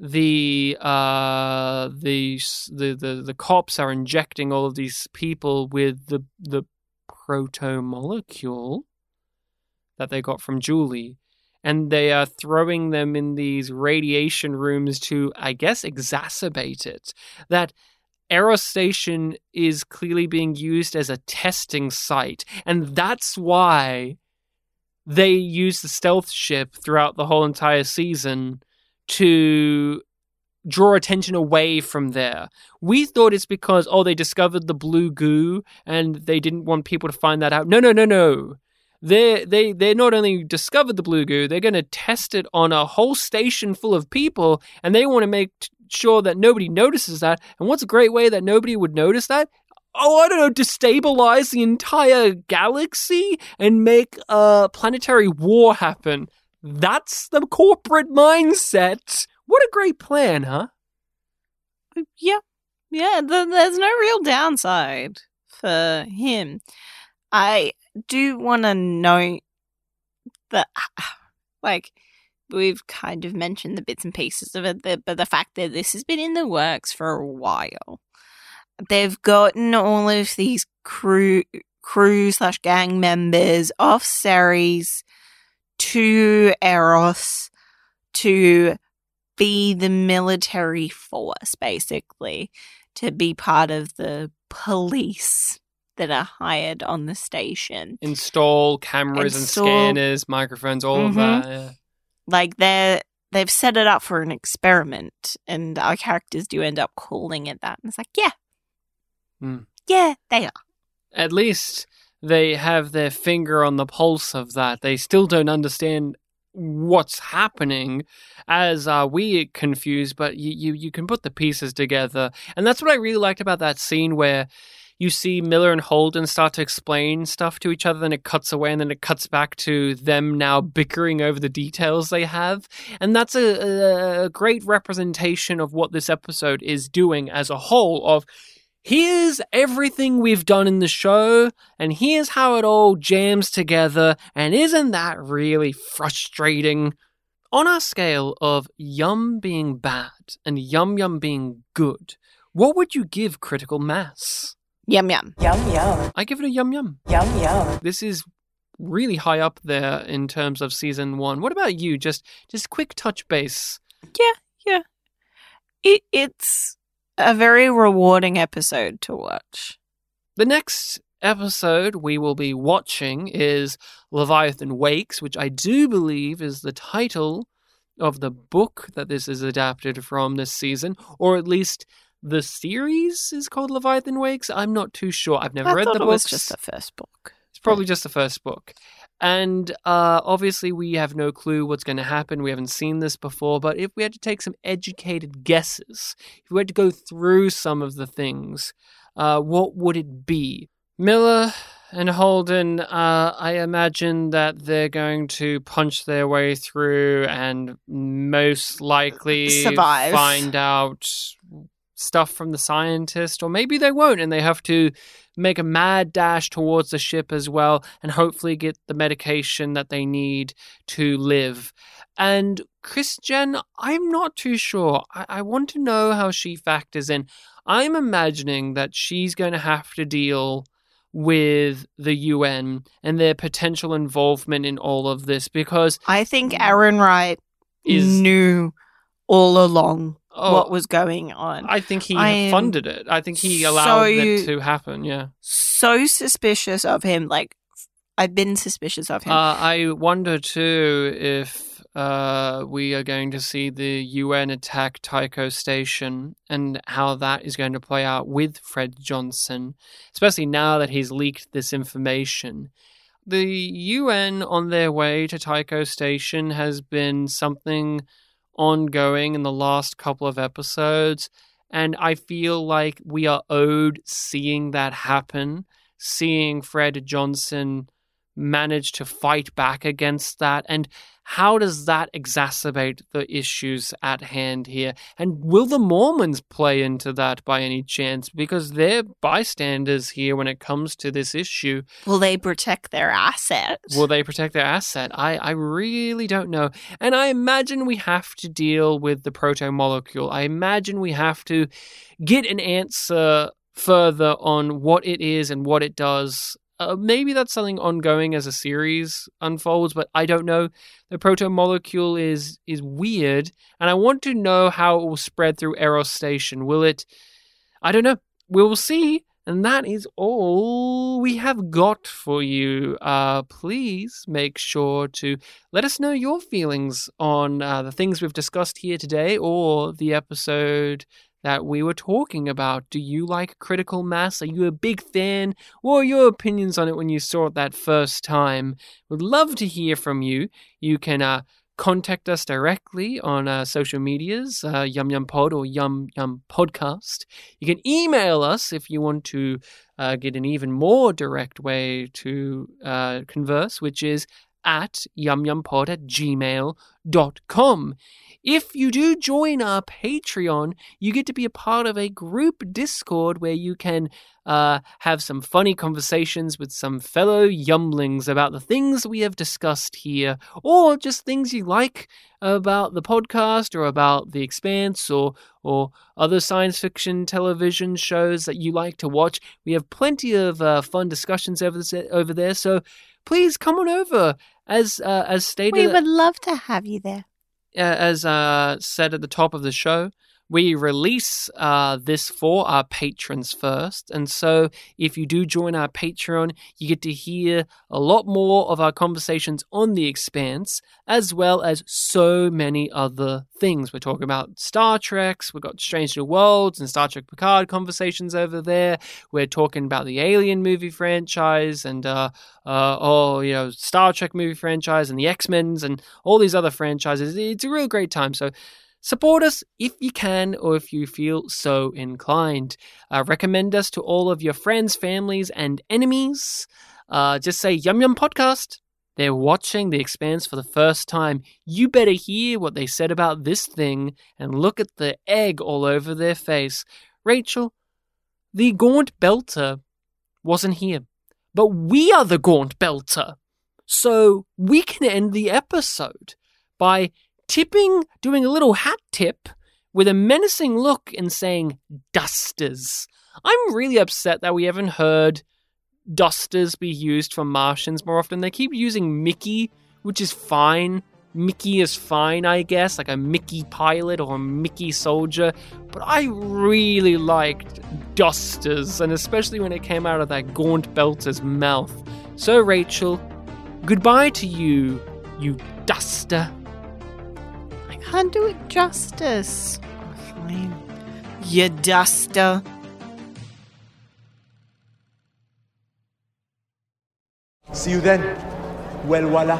the uh the the the, the cops are injecting all of these people with the the proto molecule that they got from Julie and they are throwing them in these radiation rooms to i guess exacerbate it. That Eros Station is clearly being used as a testing site, and that's why they use the stealth ship throughout the whole entire season to draw attention away from there. We thought it's because oh they discovered the blue goo and they didn't want people to find that out. No, no, no, no. They they they not only discovered the blue goo, they're going to test it on a whole station full of people, and they want to make sure that nobody notices that. And what's a great way that nobody would notice that? Oh, I don't know, destabilize the entire galaxy and make a planetary war happen. That's the corporate mindset. What a great plan, huh? Yeah. Yeah, th- there's no real downside for him. I do want to note that, (sighs) like, we've kind of mentioned the bits and pieces of it, but the fact that this has been in the works for a while. They've gotten all of these crew crew slash gang members off Ceres to Eros to be the military force, basically, to be part of the police that are hired on the station. Install cameras Install- and scanners, microphones, all of Mhm. that. Yeah. Like they're they've set it up for an experiment, and our characters do end up calling it that. And it's like, yeah, Hmm. yeah, they are. At least they have their finger on the pulse of that. They still don't understand what's happening as are we confused but you, you you can put the pieces together and that's what i really liked about that scene where you see miller and holden start to explain stuff to each other then it cuts away and then it cuts back to them now bickering over the details they have and that's a, a great representation of what this episode is doing as a whole of here's everything we've done in the show, and here's how it all jams together, and isn't that really frustrating? On our scale of yum being bad and yum yum being good, what would you give critical mass? Yum yum. Yum yum. I give it a yum yum. Yum yum. This is really high up there in terms of season one. What about you? Just just quick touch base. Yeah, yeah. It it's a very rewarding episode to watch. The next episode we will be watching is Leviathan Wakes, which I do believe is the title of the book that this is adapted from this season, or at least the series is called Leviathan Wakes. I'm not too sure. I've never I read the it was just the first book. It's probably just the first book. And uh, obviously, we have no clue what's going to happen. We haven't seen this before. But if we had to take some educated guesses, if we had to go through some of the things, uh, what would it be? Miller and Holden, uh, I imagine that they're going to punch their way through and most likely (laughs) Survive. find out stuff from the scientist, or maybe they won't, and they have to make a mad dash towards the ship as well, and hopefully get the medication that they need to live. And Chrisjen, I'm not too sure. I, I want to know how she factors in. I'm imagining that she's going to have to deal with the UN and their potential involvement in all of this because I think Errinwright Is- knew all along oh, what was going on. I think he I funded it. I think he allowed so it to happen. Yeah. so suspicious of him. Like I've been suspicious of him. Uh, I wonder too if uh, we are going to see the UN attack Tycho Station and how that is going to play out with Fred Johnson, especially now that he's leaked this information. The UN on their way to Tycho Station has been something ongoing in the last couple of episodes, and I feel like we are owed seeing that happen, seeing Fred Johnson manage to fight back against that? And how does that exacerbate the issues at hand here? And will the mormons play into that by any chance? Because they're bystanders here when it comes to this issue. Will they protect their assets? will they protect their asset? I i really don't know. And i imagine we have to deal with the proto molecule i imagine we have to get an answer further on what it is and what it does uh, maybe that's something ongoing as a series unfolds, but I don't know. The proto molecule is is weird, and I want to know how it will spread through Eros Station. Will it? I don't know. We will see. And that is all we have got for you. Uh, please make sure to let us know your feelings on uh, the things we've discussed here today or the episode that we were talking about. Do you like Critical Mass? Are you a big fan? What are your opinions on it when you saw it that first time? Would love to hear from you. You can uh, contact us directly on uh, social medias, uh, Yum Yum Pod or Yum Yum Podcast. You can email us if you want to uh, get an even more direct way to uh, converse, which is at yumyumpod at gmail.com. If you do join our Patreon, you get to be a part of a group Discord where you can uh, have some funny conversations with some fellow yumlings about the things we have discussed here, or just things you like about the podcast or about The Expanse or or other science fiction television shows that you like to watch. We have plenty of uh, fun discussions over this, over there, so please come on over. As uh, as stated, We would love to have you there. uh, as uh, said at the top of the show, we release uh, this for our patrons first. And so if you do join our Patreon, you get to hear a lot more of our conversations on The Expanse, as well as so many other things. We're talking about Star Treks, we've got Strange New Worlds and Star Trek Picard conversations over there. We're talking about the Alien movie franchise and, uh, uh, oh, you know, Star Trek movie franchise and the X Men's and all these other franchises. It's a real great time. So support us if you can or if you feel so inclined. Uh, recommend us to all of your friends, families, and enemies. Uh, just say Yum Yum Podcast. They're watching The Expanse for the first time. You better hear what they said about this thing and look at the egg all over their face. Rachel, the Gaunt Belter wasn't here, but we are the Gaunt Belter. So we can end the episode by tipping, doing a little hat tip with a menacing look and saying, Dusters. I'm really upset that we haven't heard dusters be used for Martians more often. They keep using Mickey, which is fine. Mickey is fine, I guess, like a Mickey pilot or a Mickey soldier. But I really liked dusters, and especially when it came out of that gaunt belter's mouth. So, Rachel, goodbye to you, you duster. Can't do it justice. Oh, fine. You duster. See you then. Well, voila.